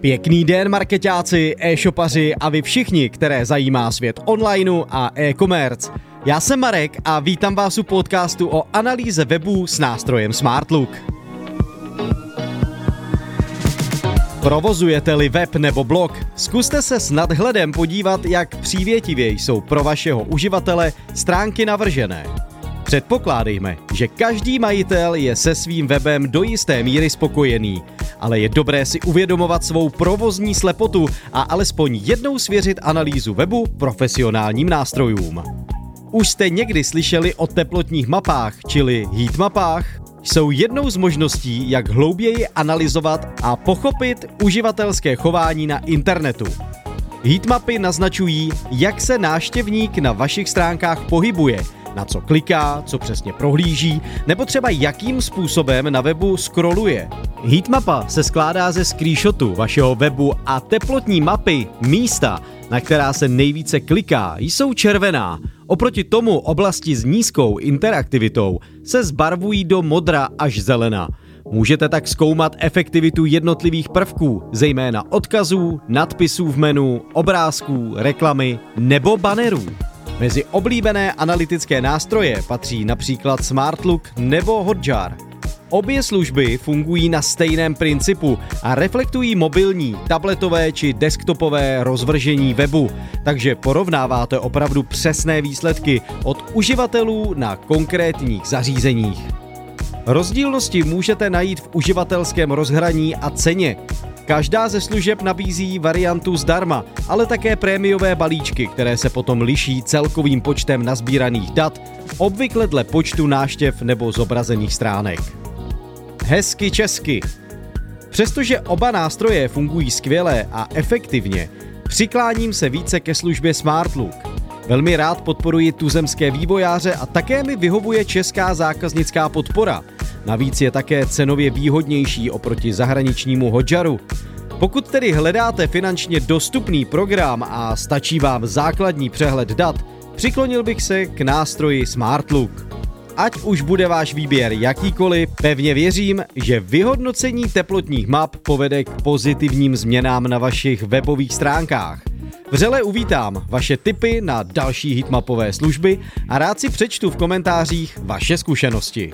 Pěkný den marketáci, e-shopaři a vy všichni, které zajímá svět onlineu a e-commerce. Já jsem Marek a vítám vás u podcastu o analýze webů s nástrojem SmartLook. Provozujete-li web nebo blog, zkuste se s nadhledem podívat, jak přívětivě jsou pro vašeho uživatele stránky navržené. Předpokládejme, že každý majitel je se svým webem do jisté míry spokojený, ale je dobré si uvědomovat svou provozní slepotu a alespoň jednou svěřit analýzu webu profesionálním nástrojům. Už jste někdy slyšeli o teplotních mapách, čili heatmapách? Jsou jednou z možností, jak hlouběji analyzovat a pochopit uživatelské chování na internetu. Heatmapy naznačují, jak se náštěvník na vašich stránkách pohybuje – na co kliká, co přesně prohlíží, nebo třeba jakým způsobem na webu scrolluje. Heatmapa se skládá ze screenshotu vašeho webu a teplotní mapy místa, na která se nejvíce kliká, jsou červená. Oproti tomu oblasti s nízkou interaktivitou se zbarvují do modra až zelena. Můžete tak zkoumat efektivitu jednotlivých prvků, zejména odkazů, nadpisů v menu, obrázků, reklamy nebo banerů. Mezi oblíbené analytické nástroje patří například SmartLook nebo Hotjar. Obě služby fungují na stejném principu a reflektují mobilní, tabletové či desktopové rozvržení webu, takže porovnáváte opravdu přesné výsledky od uživatelů na konkrétních zařízeních. Rozdílnosti můžete najít v uživatelském rozhraní a ceně. Každá ze služeb nabízí variantu zdarma, ale také prémiové balíčky, které se potom liší celkovým počtem nazbíraných dat, obvykle dle počtu náštěv nebo zobrazených stránek. Hezky česky. Přestože oba nástroje fungují skvěle a efektivně, přikláním se více ke službě SmartLook. Velmi rád podporuji tuzemské vývojáře a také mi vyhovuje česká zákaznická podpora – Navíc je také cenově výhodnější oproti zahraničnímu Hodžaru. Pokud tedy hledáte finančně dostupný program a stačí vám základní přehled dat, přiklonil bych se k nástroji SmartLook. Ať už bude váš výběr jakýkoliv, pevně věřím, že vyhodnocení teplotních map povede k pozitivním změnám na vašich webových stránkách. Vřele uvítám vaše tipy na další hitmapové služby a rád si přečtu v komentářích vaše zkušenosti.